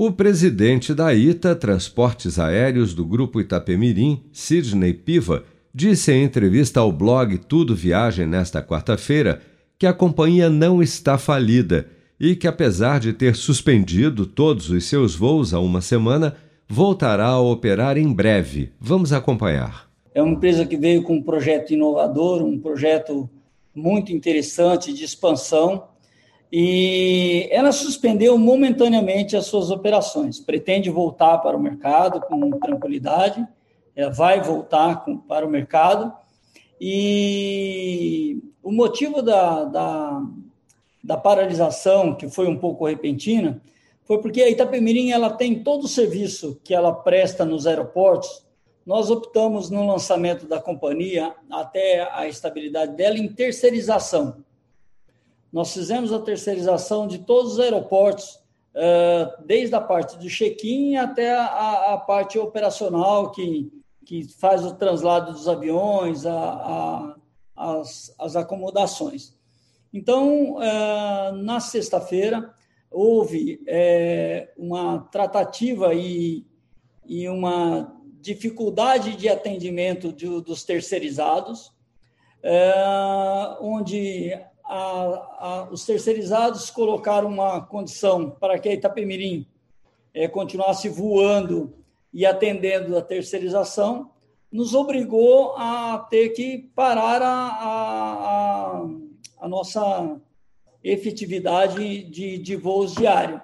O presidente da ITA Transportes Aéreos do Grupo Itapemirim, Sidney Piva, disse em entrevista ao blog Tudo Viagem nesta quarta-feira que a companhia não está falida e que, apesar de ter suspendido todos os seus voos há uma semana, voltará a operar em breve. Vamos acompanhar. É uma empresa que veio com um projeto inovador, um projeto muito interessante de expansão e ela suspendeu momentaneamente as suas operações. Pretende voltar para o mercado com tranquilidade, ela vai voltar com, para o mercado. E o motivo da, da, da, paralisação, que foi um pouco repentina, foi porque a Itapemirim ela tem todo o serviço que ela presta nos aeroportos. Nós optamos no lançamento da companhia, até a estabilidade dela, em terceirização nós fizemos a terceirização de todos os aeroportos, desde a parte do check-in até a, parte operacional, que, que faz o translado dos aviões, a, a as, as acomodações. Então, na sexta-feira, houve é, uma tratativa e, e uma dificuldade de atendimento dos terceirizados, onde a, a, os terceirizados colocaram uma condição para que a Itapemirim é, continuasse voando e atendendo a terceirização, nos obrigou a ter que parar a, a, nossa efetividade de, de voos diários.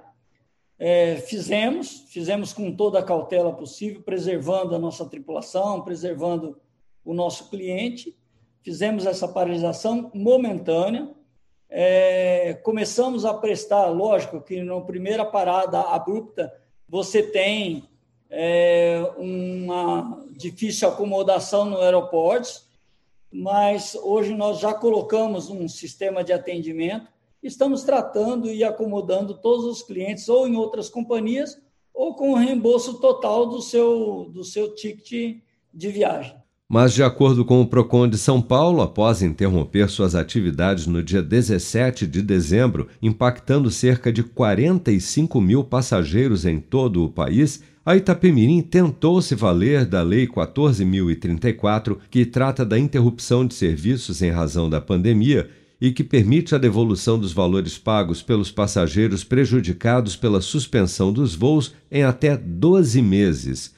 É, fizemos, fizemos com toda a cautela possível, preservando a nossa tripulação, preservando o nosso cliente, fizemos essa paralisação momentânea, é, começamos a prestar, lógico que na primeira parada abrupta você tem é, uma difícil acomodação no aeroporto, mas hoje nós já colocamos um sistema de atendimento, estamos tratando e acomodando todos os clientes ou em outras companhias ou com o reembolso total do seu, do seu ticket de viagem. Mas, de acordo com o PROCON de São Paulo, após interromper suas atividades no dia 17 de dezembro, impactando cerca de 45 mil passageiros em todo o país, a Itapemirim tentou se valer da Lei 14.034, que trata da interrupção de serviços em razão da pandemia e que permite a devolução dos valores pagos pelos passageiros prejudicados pela suspensão dos voos em até 12 meses.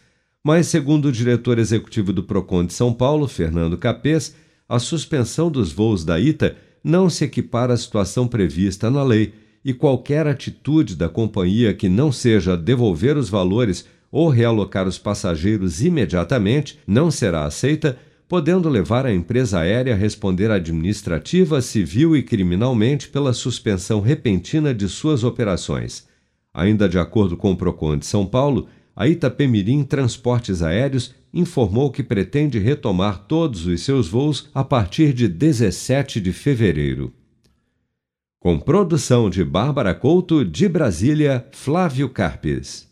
Mas, segundo o diretor executivo do PROCON de São Paulo, Fernando Capês, a suspensão dos voos da ITA não se equipara à situação prevista na lei e qualquer atitude da companhia que não seja devolver os valores ou realocar os passageiros imediatamente não será aceita, podendo levar a empresa aérea a responder administrativa, civil e criminalmente pela suspensão repentina de suas operações. Ainda de acordo com o Procon de São Paulo, a Itapemirim Transportes Aéreos informou que pretende retomar todos os seus voos a partir de 17 de fevereiro. Com produção de Bárbara Couto, de Brasília, Flávio Carpes.